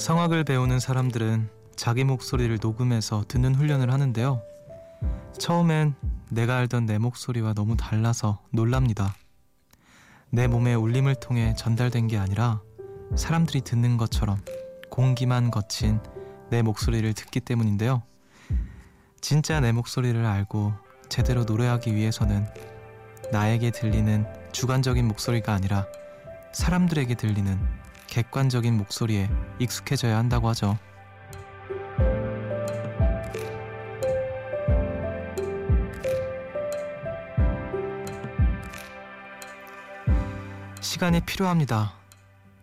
성악을 배우는 사람들은 자기 목소리를 녹음해서 듣는 훈련을 하는데요. 처음엔 내가 알던 내 목소리와 너무 달라서 놀랍니다. 내 몸의 울림을 통해 전달된 게 아니라 사람들이 듣는 것처럼 공기만 거친 내 목소리를 듣기 때문인데요. 진짜 내 목소리를 알고 제대로 노래하기 위해서는 나에게 들리는 주관적인 목소리가 아니라 사람들에게 들리는 객관적인 목소리에 익숙해져야 한다고 하죠. 시간이 필요합니다.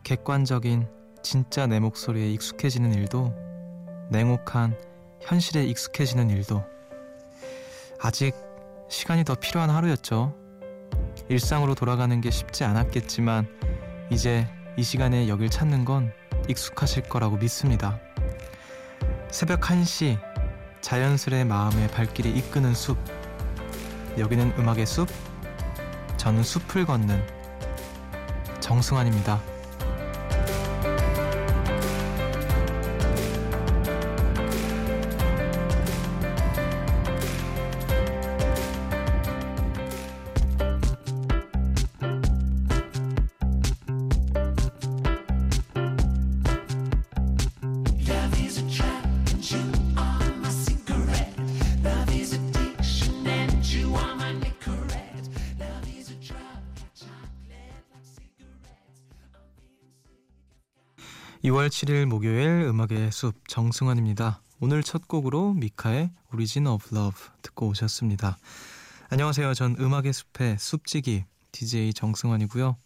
객관적인 진짜 내 목소리에 익숙해지는 일도 냉혹한 현실에 익숙해지는 일도 아직 시간이 더 필요한 하루였죠. 일상으로 돌아가는 게 쉽지 않았겠지만 이제 이 시간에 여길 찾는 건 익숙하실 거라고 믿습니다. 새벽 1시 자연스레 마음의 발길이 이끄는 숲 여기는 음악의 숲 저는 숲을 걷는 정승환입니다. (2월 7일) 목요일 음악의 숲 정승환입니다. 오늘 첫 곡으로 미카의 Origin of Love 듣고 오셨습니다. 안녕하세요. 전 음악의 숲의 숲지기 DJ 정승환이고요.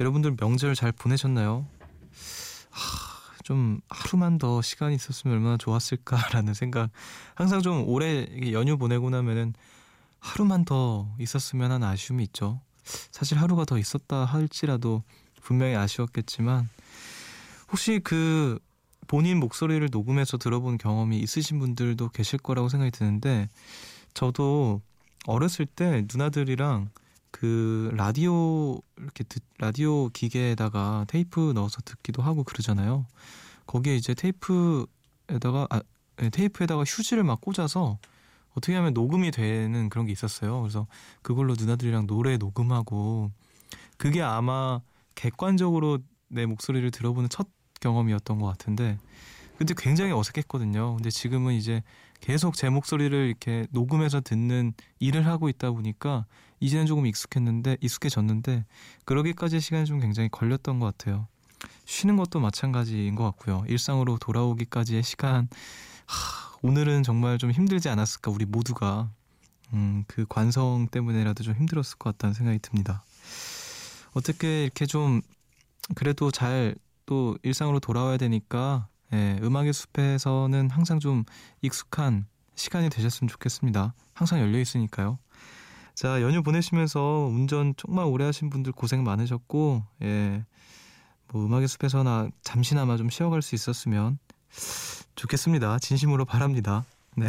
여러분들 명절 잘 보내셨나요? 하, 좀 하루만 더 시간이 있었으면 얼마나 좋았을까라는 생각. 항상 좀 오래 연휴 보내고 나면은 하루만 더 있었으면 하는 아쉬움이 있죠. 사실 하루가 더 있었다 할지라도 분명히 아쉬웠겠지만 혹시 그 본인 목소리를 녹음해서 들어본 경험이 있으신 분들도 계실 거라고 생각이 드는데 저도 어렸을 때 누나들이랑 그 라디오 이렇게 듣, 라디오 기계에다가 테이프 넣어서 듣기도 하고 그러잖아요. 거기에 이제 테이프에다가 아, 네, 테이프에다가 휴지를 막 꽂아서 어떻게 하면 녹음이 되는 그런 게 있었어요. 그래서 그걸로 누나들이랑 노래 녹음하고 그게 아마 객관적으로 내 목소리를 들어보는 첫 경험이었던 것 같은데 근데 굉장히 어색했거든요. 근데 지금은 이제 계속 제 목소리를 이렇게 녹음해서 듣는 일을 하고 있다 보니까 이제는 조금 익숙했는데 익숙해졌는데 그러기까지 시간이 좀 굉장히 걸렸던 것 같아요. 쉬는 것도 마찬가지인 것 같고요. 일상으로 돌아오기까지의 시간 하, 오늘은 정말 좀 힘들지 않았을까 우리 모두가 음, 그 관성 때문에라도 좀 힘들었을 것 같다는 생각이 듭니다. 어떻게 이렇게 좀 그래도 잘 또 일상으로 돌아와야 되니까 예, 음악의 숲에서는 항상 좀 익숙한 시간이 되셨으면 좋겠습니다. 항상 열려 있으니까요. 자, 연휴 보내시면서 운전 정말 오래 하신 분들 고생 많으셨고, 예, 뭐 음악의 숲에서나 잠시나마 좀 쉬어갈 수 있었으면 좋겠습니다. 진심으로 바랍니다. 네.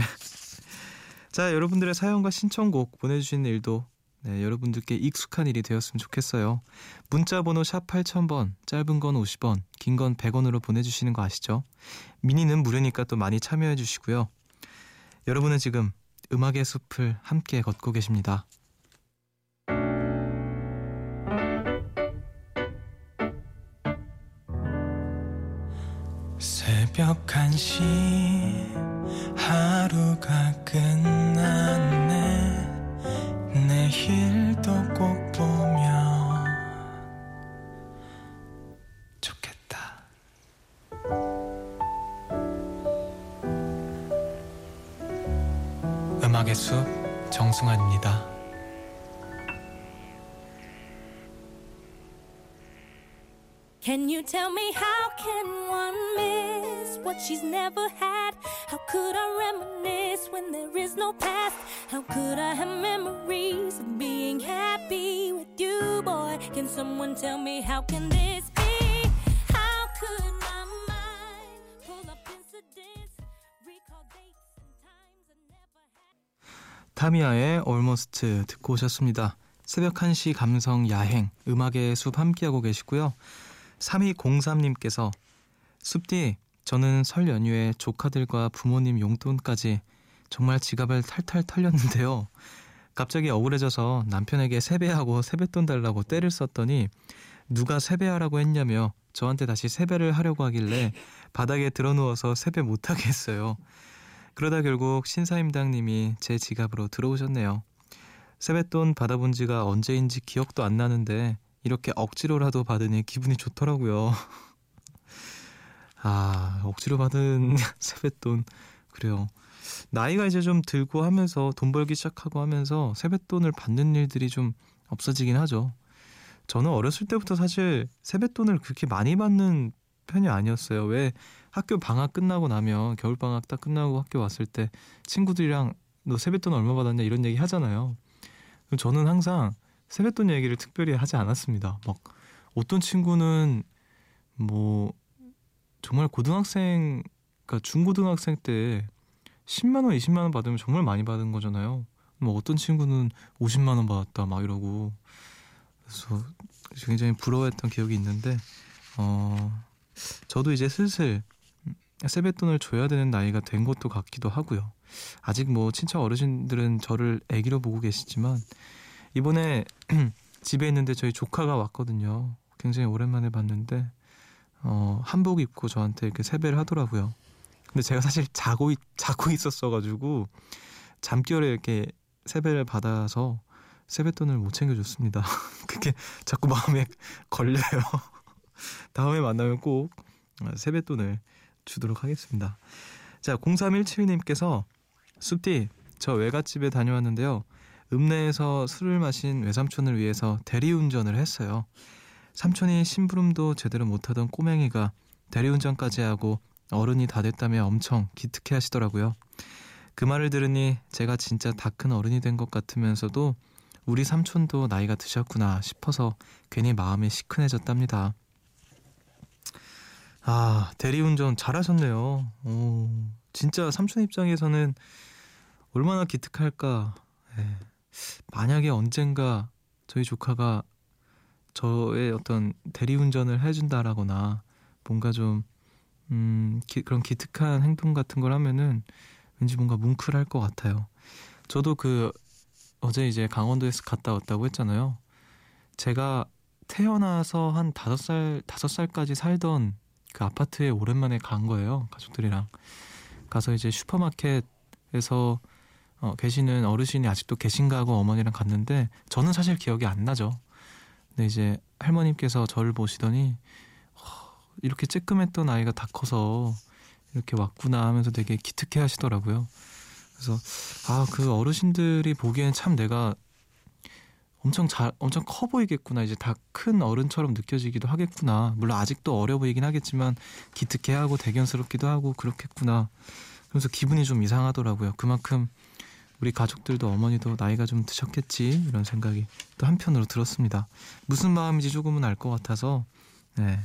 자, 여러분들의 사연과 신청곡 보내주시는 일도 네, 여러분들께 익숙한 일이 되었으면 좋겠어요. 문자 번호 샵 8000번, 짧은 건 50원, 긴 건 100원으로 보내주시는 거 아시죠? 미니는 무료니까 또 많이 참여해 주시고요. 여러분은 지금 음악의 숲을 함께 걷고 계십니다. 새벽 1시 하루가 끝났네 내일도 꼭 보면 좋겠다 음악의 숲 정승환입니다 Can you tell me how can one miss what she's never had? How could I reminisce when there is no past? How could I have memories of being happy with you, boy? Can someone tell me how can this be? How could my mind pull up incidents, recall dates and times I never had? 타미야의 Almost 듣고 오셨습니다. 새벽 1시 감성 야행 음악의 숲 함께하고 계시고요. 3203님께서 숲디, 저는 설 연휴에 조카들과 부모님 용돈까지 정말 지갑을 탈탈 털렸는데요. 갑자기 억울해져서 남편에게 세배하고 세뱃돈 달라고 때를 썼더니 누가 세배하라고 했냐며 저한테 다시 세배를 하려고 하길래 바닥에 드러누워서 세배 못하게 했어요. 그러다 결국 신사임당님이 제 지갑으로 들어오셨네요. 세뱃돈 받아본 지가 언제인지 기억도 안 나는데 이렇게 억지로라도 받으니 기분이 좋더라고요. 아, 억지로 받은 세뱃돈. 그래요. 나이가 이제 좀 들고 하면서 돈 벌기 시작하고 하면서 세뱃돈을 받는 일들이 좀 없어지긴 하죠. 저는 어렸을 때부터 사실 세뱃돈을 그렇게 많이 받는 편이 아니었어요. 왜 학교 방학 끝나고 나면 겨울 방학 딱 끝나고 학교 왔을 때 친구들이랑 너 세뱃돈 얼마 받았냐 이런 얘기 하잖아요. 저는 항상 세뱃돈 얘기를 특별히 하지 않았습니다. 막 어떤 친구는 뭐 정말 고등학생 그러니까 중고등학생 때 10만 원, 20만 원 받으면 정말 많이 받은 거잖아요. 뭐 어떤 친구는 50만 원 받았다 막 이러고 그래서 굉장히 부러워했던 기억이 있는데 어 저도 이제 슬슬 세뱃돈을 줘야 되는 나이가 된 것도 같기도 하고요. 아직 뭐 친척 어르신들은 저를 아기로 보고 계시지만 이번에 집에 있는데 저희 조카가 왔거든요. 굉장히 오랜만에 봤는데 어, 한복 입고 저한테 이렇게 세배를 하더라고요. 근데 제가 사실 자고 자고 있었어가지고 잠결에 이렇게 세배를 받아서 세뱃돈을 못 챙겨줬습니다. 그게 자꾸 마음에 걸려요. 다음에 만나면 꼭 세뱃돈을 주도록 하겠습니다. 자, 0317님께서 숲디, 저 외갓집에 다녀왔는데요. 읍내에서 술을 마신 외삼촌을 위해서 대리운전을 했어요. 삼촌이 심부름도 제대로 못하던 꼬맹이가 대리운전까지 하고 어른이 다 됐다며 엄청 기특해 하시더라고요. 그 말을 들으니 제가 진짜 다 큰 어른이 된 것 같으면서도 우리 삼촌도 나이가 드셨구나 싶어서 괜히 마음이 시큰해졌답니다. 아, 대리운전 잘하셨네요. 오, 진짜 삼촌 입장에서는 얼마나 기특할까. 예. 만약에 언젠가 저희 조카가 저의 어떤 대리운전을 해준다라거나 뭔가 좀 음, 기, 그런 기특한 행동 같은 걸 하면은 왠지 뭔가 뭉클할 것 같아요. 저도 그 어제 이제 강원도에서 갔다 왔다고 했잖아요. 제가 태어나서 한 다섯 살 다섯 살까지 살던 그 아파트에 오랜만에 간 거예요. 가족들이랑 가서 이제 슈퍼마켓에서 어, 계시는 어르신이 아직도 계신가 하고 어머니랑 갔는데 저는 사실 기억이 안 나죠. 근데 이제 할머님께서 저를 보시더니 어, 이렇게 쬐끔했던 아이가 다 커서 이렇게 왔구나 하면서 되게 기특해 하시더라고요. 그래서 아 그 어르신들이 보기엔 참 내가 엄청 잘 엄청 커 보이겠구나. 이제 다 큰 어른처럼 느껴지기도 하겠구나. 물론 아직도 어려 보이긴 하겠지만 기특해하고 대견스럽기도 하고 그렇겠구나. 그래서 기분이 좀 이상하더라고요. 그만큼 우리 가족들도 어머니도 나이가 좀 드셨겠지? 이런 생각이 또 한편으로 들었습니다. 무슨 마음인지 조금은 알 것 같아서 네.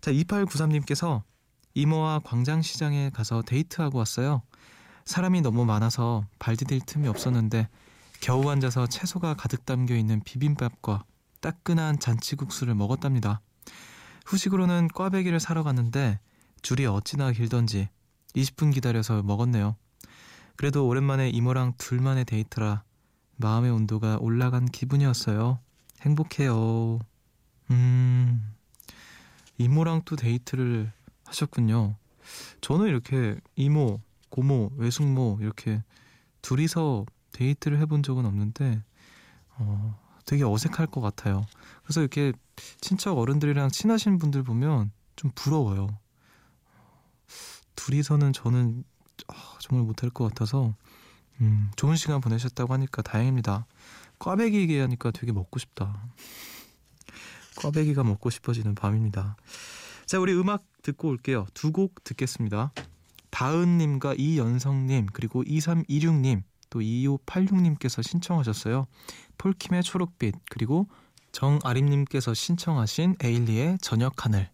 자 2893님께서 이모와 광장시장에 가서 데이트하고 왔어요 사람이 너무 많아서 발 디딜 틈이 없었는데 겨우 앉아서 채소가 가득 담겨 있는 비빔밥과 따끈한 잔치국수를 먹었답니다. 후식으로는 꽈배기를 사러 갔는데 줄이 어찌나 길던지 20분 기다려서 먹었네요. 그래도 오랜만에 이모랑 둘만의 데이트라 마음의 온도가 올라간 기분이었어요. 행복해요. 음, 이모랑 또 데이트를 하셨군요. 저는 이렇게 이모, 고모, 외숙모 이렇게 둘이서 데이트를 해본 적은 없는데 어, 되게 어색할 것 같아요. 그래서 이렇게 친척 어른들이랑 친하신 분들 보면 좀 부러워요. 둘이서는 저는 어, 정말 못할 것 같아서 음, 좋은 시간 보내셨다고 하니까 다행입니다. 꽈배기 얘기하니까 되게 먹고 싶다. 꽈배기가 먹고 싶어지는 밤입니다. 자, 우리 음악 듣고 올게요. 두 곡 듣겠습니다. 다은님과 이연성님 그리고 2326님 또 2586님께서 신청하셨어요. 폴킴의 초록빛 그리고 정아림님께서 신청하신 에일리의 저녁 하늘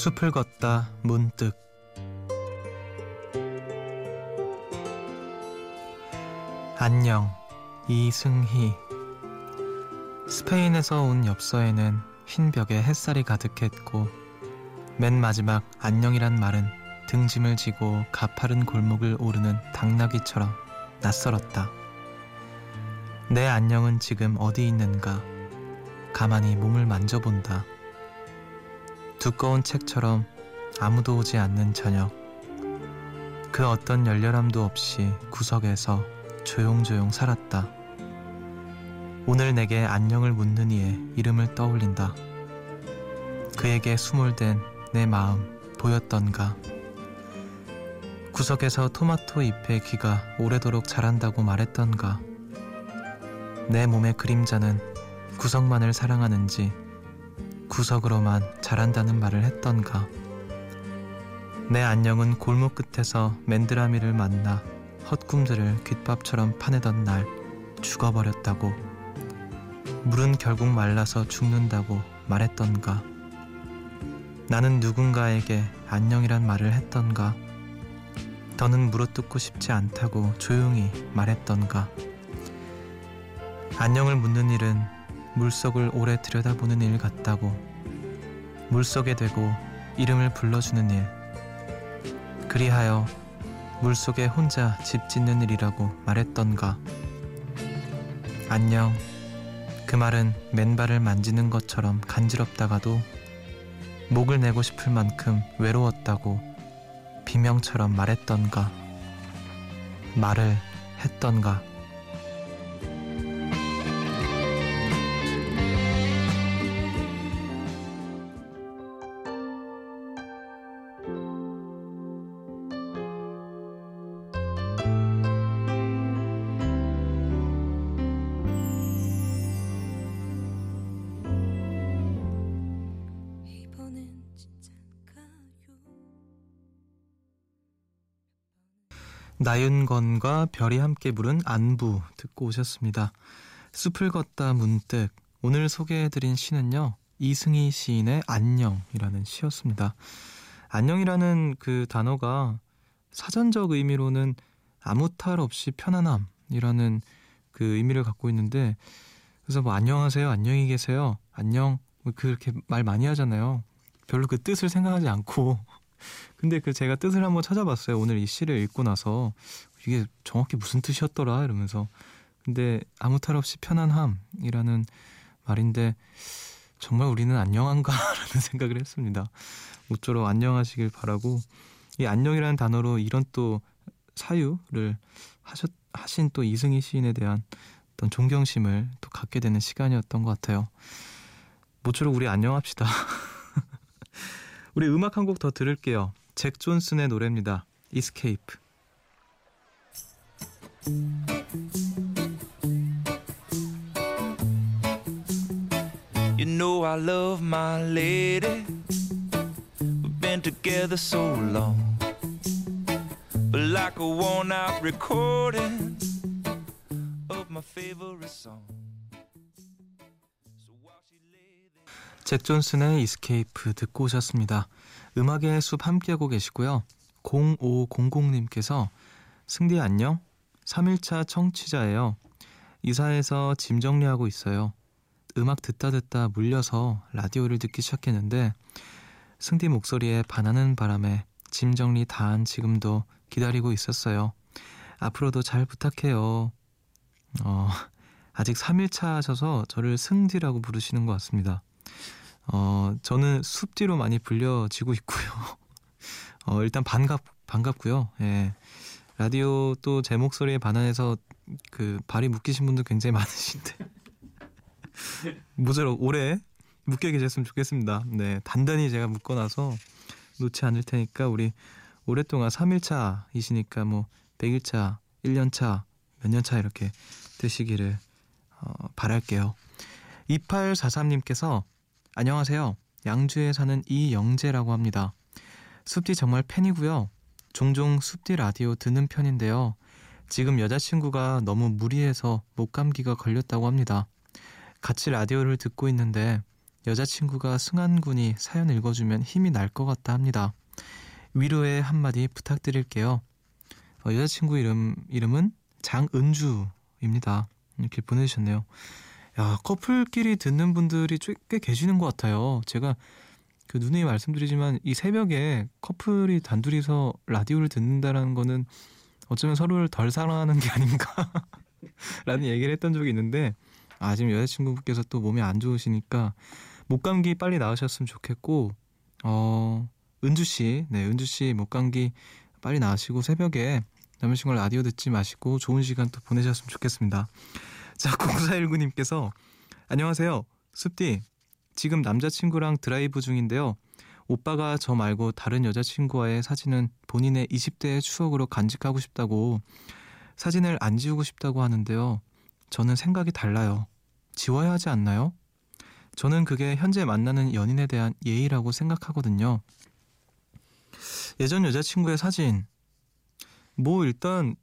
숲을 걷다 문득 안녕 이승희 스페인에서 온 엽서에는 흰 벽에 햇살이 가득했고 맨 마지막 안녕이란 말은 등짐을 지고 가파른 골목을 오르는 당나귀처럼 낯설었다. 내 안녕은 지금 어디 있는가? 가만히 몸을 만져본다. 두꺼운 책처럼 아무도 오지 않는 저녁. 그 어떤 열렬함도 없이 구석에서 조용조용 살았다. 오늘 내게 안녕을 묻는 이의 이름을 떠올린다. 그에게 수몰된 내 마음 보였던가. 구석에서 토마토 잎의 귀가 오래도록 자란다고 말했던가. 내 몸의 그림자는 구석만을 사랑하는지 구석으로만 자란다는 말을 했던가. 내 안녕은 골목 끝에서 맨드라미를 만나 헛꿈들을 귓밥처럼 파내던 날 죽어버렸다고. 물은 결국 말라서 죽는다고 말했던가. 나는 누군가에게 안녕이란 말을 했던가. 더는 물어뜯고 싶지 않다고 조용히 말했던가. 안녕을 묻는 일은 물속을 오래 들여다보는 일 같다고. 물속에 대고 이름을 불러주는 일. 그리하여 물속에 혼자 집 짓는 일이라고 말했던가. 안녕. 그 말은 맨발을 만지는 것처럼 간지럽다가도 목을 내고 싶을 만큼 외로웠다고 비명처럼 말했던가. 말을 했던가. 나윤건과 별이 함께 부른 안부 듣고 오셨습니다. 숲을 걷다 문득 오늘 소개해드린 시는요 이승희 시인의 안녕이라는 시였습니다. 안녕이라는 그 단어가 사전적 의미로는 아무 탈 없이 편안함이라는 그 의미를 갖고 있는데 그래서 뭐 안녕하세요 안녕히 계세요 안녕 뭐 그렇게 말 많이 하잖아요. 별로 그 뜻을 생각하지 않고 근데 그 제가 뜻을 한번 찾아봤어요. 오늘 이 시를 읽고 나서 이게 정확히 무슨 뜻이었더라 이러면서 근데 아무 탈 없이 편안함이라는 말인데 정말 우리는 안녕한가라는 생각을 했습니다. 모쪼록 안녕하시길 바라고 이 안녕이라는 단어로 이런 또 사유를 하셨 하신 또 이승희 시인에 대한 어떤 존경심을 또 갖게 되는 시간이었던 것 같아요. 모쪼록 우리 안녕합시다. 우리 음악 한 곡 더 들을게요. 잭 존슨의 노래입니다. Escape. You know I love my lady. We've been together so long. But like a worn out recording of my favorite song. 잭 존슨의 Escape 듣고 오셨습니다. 음악의 숲 함께하고 계시고요. 0500님께서 승디 안녕? 3일차 청취자예요. 이사해서 짐 정리하고 있어요. 음악 듣다 듣다 물려서 라디오를 듣기 시작했는데 승디 목소리에 반하는 바람에 짐 정리 다 한 지금도 기다리고 있었어요. 앞으로도 잘 부탁해요. 어, 아직 3일차 하셔서 저를 승디라고 부르시는 것 같습니다. 어, 저는 숲디로 많이 불려지고 있고요. 어, 일단 반갑, 반갑고요. 예. 라디오 또 제 목소리에 반환해서 그 발이 묶이신 분들 굉장히 많으신데. 모쪼록 오래 묶여 계셨으면 좋겠습니다. 네. 단단히 제가 묶어놔서 놓지 않을 테니까 우리 오랫동안 3일차이시니까 뭐 100일차, 1년차, 몇 년차 이렇게 되시기를 어, 바랄게요. 2843님께서 안녕하세요. 양주에 사는 이영재라고 합니다. 숲디 정말 팬이고요. 종종 숲디 라디오 듣는 편인데요. 지금 여자친구가 너무 무리해서 목감기가 걸렸다고 합니다. 같이 라디오를 듣고 있는데 여자친구가 승한 군이 사연 읽어주면 힘이 날 것 같다 합니다. 위로의 한마디 부탁드릴게요. 어, 여자친구 이름, 이름은 장은주입니다. 이렇게 보내주셨네요. 야, 커플끼리 듣는 분들이 꽤 계시는 것 같아요. 제가 그 누누이 말씀드리지만 이 새벽에 커플이 단둘이서 라디오를 듣는다라는 거는 어쩌면 서로를 덜 사랑하는 게 아닌가 라는 얘기를 했던 적이 있는데 아 지금 여자친구분께서 또 몸이 안 좋으시니까 목감기 빨리 나으셨으면 좋겠고 어 은주 씨, 네 은주 씨 목감기 빨리 나으시고 새벽에 남자친구 라디오 듣지 마시고 좋은 시간 또 보내셨으면 좋겠습니다. 자 0419님께서 안녕하세요 숲디 지금 남자친구랑 드라이브 중인데요. 오빠가 저 말고 다른 여자친구와의 사진은 본인의 20대의 추억으로 간직하고 싶다고 사진을 안 지우고 싶다고 하는데요. 저는 생각이 달라요. 지워야 하지 않나요? 저는 그게 현재 만나는 연인에 대한 예의라고 생각하거든요. 예전 여자친구의 사진. 뭐 일단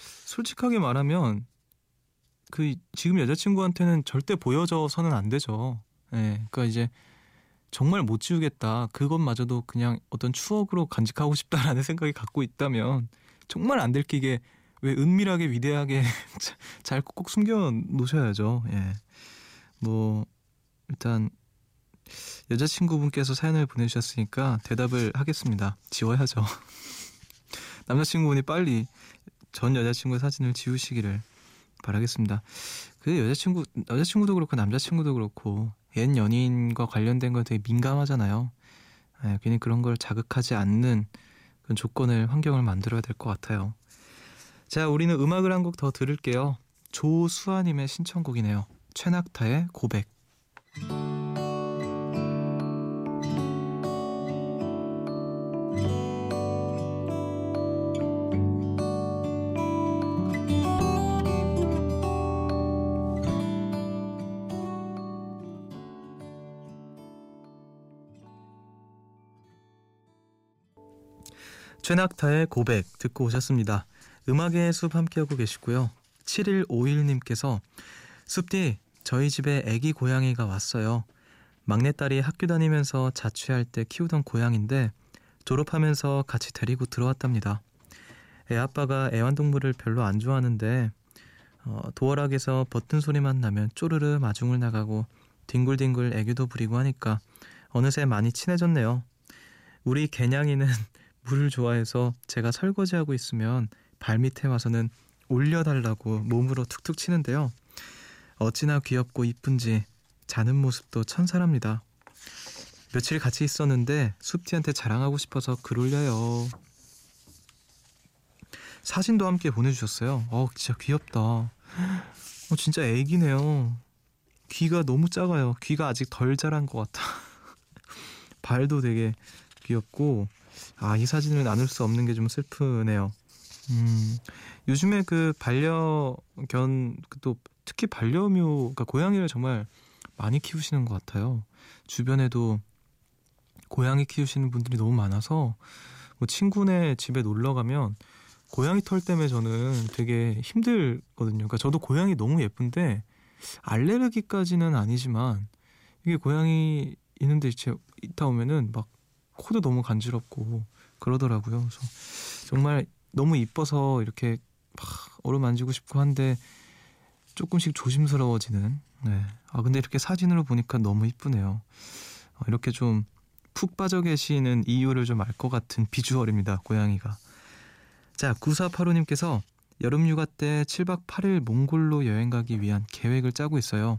솔직하게 말하면 그 지금 여자친구한테는 절대 보여줘서는 안 되죠. 예. 네, 그러니까 이제 정말 못 지우겠다. 그것마저도 그냥 어떤 추억으로 간직하고 싶다라는 생각이 갖고 있다면 정말 안 들키게 왜 은밀하게 위대하게 잘 꼭꼭 숨겨 놓으셔야죠. 예. 뭐 일단 여자친구분께서 사연을 보내주셨으니까 대답을 하겠습니다. 지워야죠. 남자친구분이 빨리 전 여자친구의 사진을 지우시기를 바라겠습니다. 그 여자친구 여자친구도 그렇고 남자친구도 그렇고 옛 연인과 관련된 거 되게 민감하잖아요. 네, 괜히 그런 걸 자극하지 않는 그런 조건을 환경을 만들어야 될 것 같아요. 자, 우리는 음악을 한 곡 더 들을게요. 조수아님의 신청곡이네요. 최낙타의 고백. 최낙타의 고백 듣고 오셨습니다. 음악의 숲 함께하고 계시고요. 7151님께서 숲디 저희 집에 애기 고양이가 왔어요. 막내딸이 학교 다니면서 자취할 때 키우던 고양인데 졸업하면서 같이 데리고 들어왔답니다. 애 아빠가 애완동물을 별로 안 좋아하는데 어, 도어락에서 버튼 소리만 나면 쪼르르 마중을 나가고 뒹굴뒹굴 애교도 부리고 하니까 어느새 많이 친해졌네요. 우리 개냥이는 물을 좋아해서 제가 설거지하고 있으면 발밑에 와서는 올려달라고 몸으로 툭툭 치는데요. 어찌나 귀엽고 이쁜지 자는 모습도 천사랍니다. 며칠 같이 있었는데 숲티한테 자랑하고 싶어서 글 올려요. 사진도 함께 보내주셨어요. 어, 진짜 귀엽다. 어, 진짜 애기네요. 귀가 너무 작아요. 귀가 아직 덜 자란 것 같아. 발도 되게 귀엽고 아, 이 사진을 나눌 수 없는 게 좀 슬프네요. 음, 요즘에 그 반려견, 또 특히 반려묘, 그러니까 고양이를 정말 많이 키우시는 것 같아요. 주변에도 고양이 키우시는 분들이 너무 많아서 뭐 친구네 집에 놀러 가면 고양이 털 때문에 저는 되게 힘들거든요. 그러니까 저도 고양이 너무 예쁜데 알레르기까지는 아니지만 이게 고양이 있는데 이제 있다 오면은 막 코도 너무 간지럽고 그러더라고요. 그래서 정말 너무 이뻐서 이렇게 막 어루만지고 싶고 한데 조금씩 조심스러워지는. 네. 아 근데 이렇게 사진으로 보니까 너무 이쁘네요. 어, 이렇게 좀 푹 빠져 계시는 이유를 좀 알 것 같은 비주얼입니다. 고양이가. 자, 9485님께서 여름 휴가 때 7박 8일 몽골로 여행 가기 위한 계획을 짜고 있어요.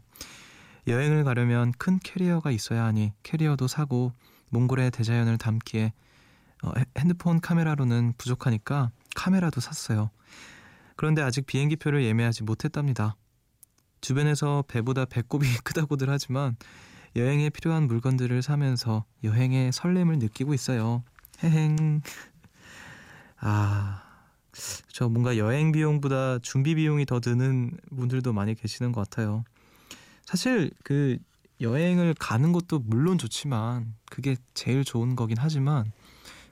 여행을 가려면 큰 캐리어가 있어야 하니 캐리어도 사고 몽골의 대자연을 담기에 어, 핸드폰 카메라로는 부족하니까 카메라도 샀어요. 그런데 아직 비행기표를 예매하지 못했답니다. 주변에서 배보다 배꼽이 크다고들 하지만 여행에 필요한 물건들을 사면서 여행의 설렘을 느끼고 있어요. 헤행. 아, 저 뭔가 여행 비용보다 준비 비용이 더 드는 분들도 많이 계시는 것 같아요. 사실 그 여행을 가는 것도 물론 좋지만 그게 제일 좋은 거긴 하지만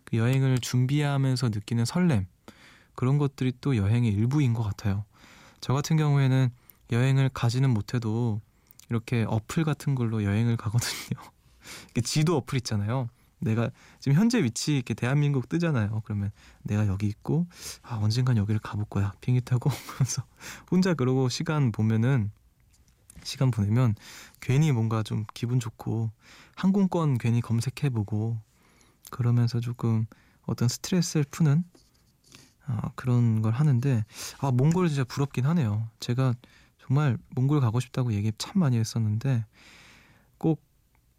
그 여행을 준비하면서 느끼는 설렘 그런 것들이 또 여행의 일부인 것 같아요. 저 같은 경우에는 여행을 가지는 못해도 이렇게 어플 같은 걸로 여행을 가거든요. 지도 어플 있잖아요. 내가 지금 현재 위치 이렇게 대한민국 뜨잖아요. 그러면 내가 여기 있고 아 언젠간 여기를 가볼 거야. 비행기 타고 그래서 혼자 그러고 시간 보면은 시간 보내면 괜히 뭔가 좀 기분 좋고 항공권 괜히 검색해보고 그러면서 조금 어떤 스트레스를 푸는 어, 그런 걸 하는데 아 몽골 진짜 부럽긴 하네요. 제가 정말 몽골 가고 싶다고 얘기 참 많이 했었는데 꼭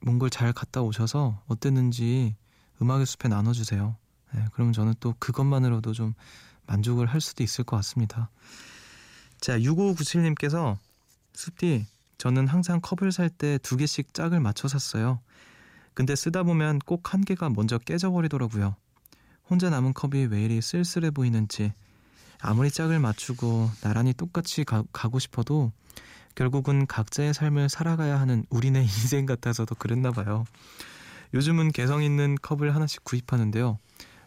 몽골 잘 갔다 오셔서 어땠는지 음악의 숲에 나눠주세요. 네, 그럼 저는 또 그것만으로도 좀 만족을 할 수도 있을 것 같습니다. 자, 6597님께서 숲디 저는 항상 컵을 살 때 두 개씩 짝을 맞춰 샀어요. 근데 쓰다 보면 꼭 한 개가 먼저 깨져버리더라고요. 혼자 남은 컵이 왜 이리 쓸쓸해 보이는지 아무리 짝을 맞추고 나란히 똑같이 가, 가고 싶어도 결국은 각자의 삶을 살아가야 하는 우리네 인생 같아서도 그랬나 봐요. 요즘은 개성 있는 컵을 하나씩 구입하는데요.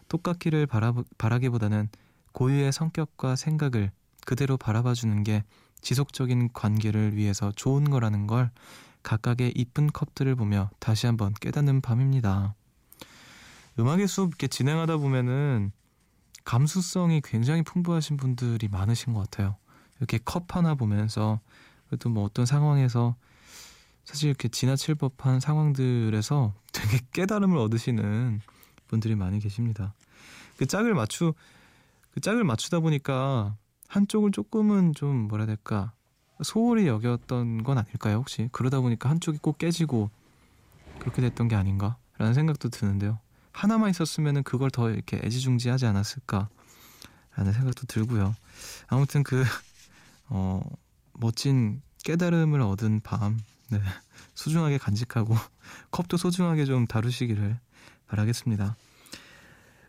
똑같기를 바라, 바라기보다는 고유의 성격과 생각을 그대로 바라봐 주는 게 지속적인 관계를 위해서 좋은 거라는 걸 각각의 이쁜 컵들을 보며 다시 한번 깨닫는 밤입니다. 음악의 수업 이렇게 진행하다 보면은 감수성이 굉장히 풍부하신 분들이 많으신 것 같아요. 이렇게 컵 하나 보면서 그래도 뭐 어떤 상황에서 사실 이렇게 지나칠 법한 상황들에서 되게 깨달음을 얻으시는 분들이 많이 계십니다. 그 짝을 맞추 그 짝을 맞추다 보니까 한쪽을 조금은 좀 뭐라 해야 될까 소홀히 여겼던 건 아닐까요 혹시 그러다 보니까 한쪽이 꼭 깨지고 그렇게 됐던 게 아닌가라는 생각도 드는데요. 하나만 있었으면은 그걸 더 이렇게 애지중지하지 않았을까라는 생각도 들고요. 아무튼 그 어, 멋진 깨달음을 얻은 밤, 네, 소중하게 간직하고 컵도 소중하게 좀 다루시기를 바라겠습니다.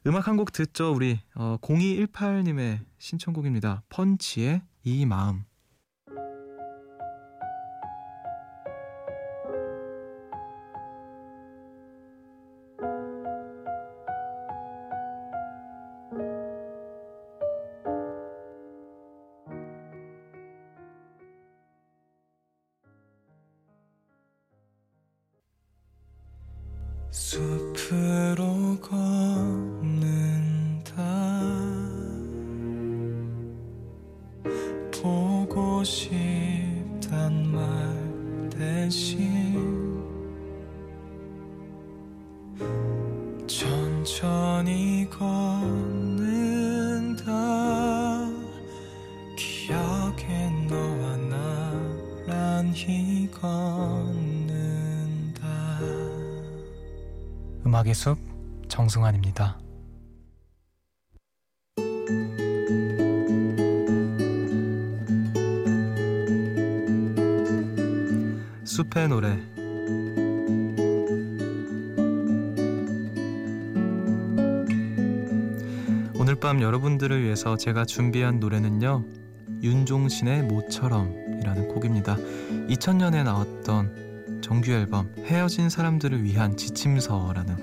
음악 한 곡 듣죠, 우리 어, 0218님의 신청곡입니다. 펀치의 이 마음. 숲으로 걷 음악의 숲 정승환입니다. 숲의 노래 오늘 밤 여러분들을 위해서 제가 준비한 노래는요 윤종신의 모처럼이라는 곡입니다 2000년에 나왔던 정규 앨범 헤어진 사람들을 위한 지침서라는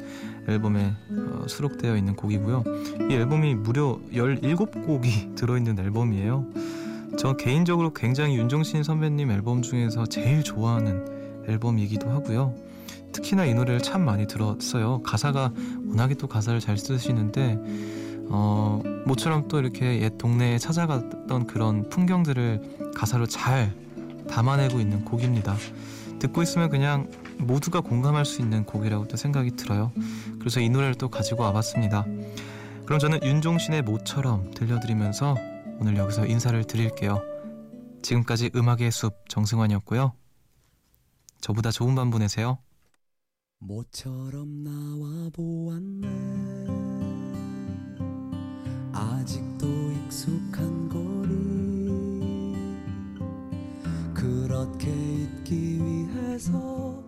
앨범에 어, 수록되어 있는 곡이고요. 이 앨범이 무려 17곡이 들어있는 앨범이에요. 저 개인적으로 굉장히 윤종신 선배님 앨범 중에서 제일 좋아하는 앨범이기도 하고요. 특히나 이 노래를 참 많이 들었어요. 가사가 워낙에 또 가사를 잘 쓰시는데 어, 모처럼 또 이렇게 옛 동네에 찾아갔던 그런 풍경들을 가사로 잘 담아내고 있는 곡입니다. 듣고 있으면 그냥 모두가 공감할 수 있는 곡이라고 또 생각이 들어요. 그래서 이 노래를 또 가지고 와봤습니다. 그럼 저는 윤종신의 모처럼 들려드리면서 오늘 여기서 인사를 드릴게요. 지금까지 음악의 숲 정승환이었고요. 저보다 좋은 밤 보내세요. 모처럼 나와 보았네 아직도 익숙한 거리 그렇게 잊기 위해서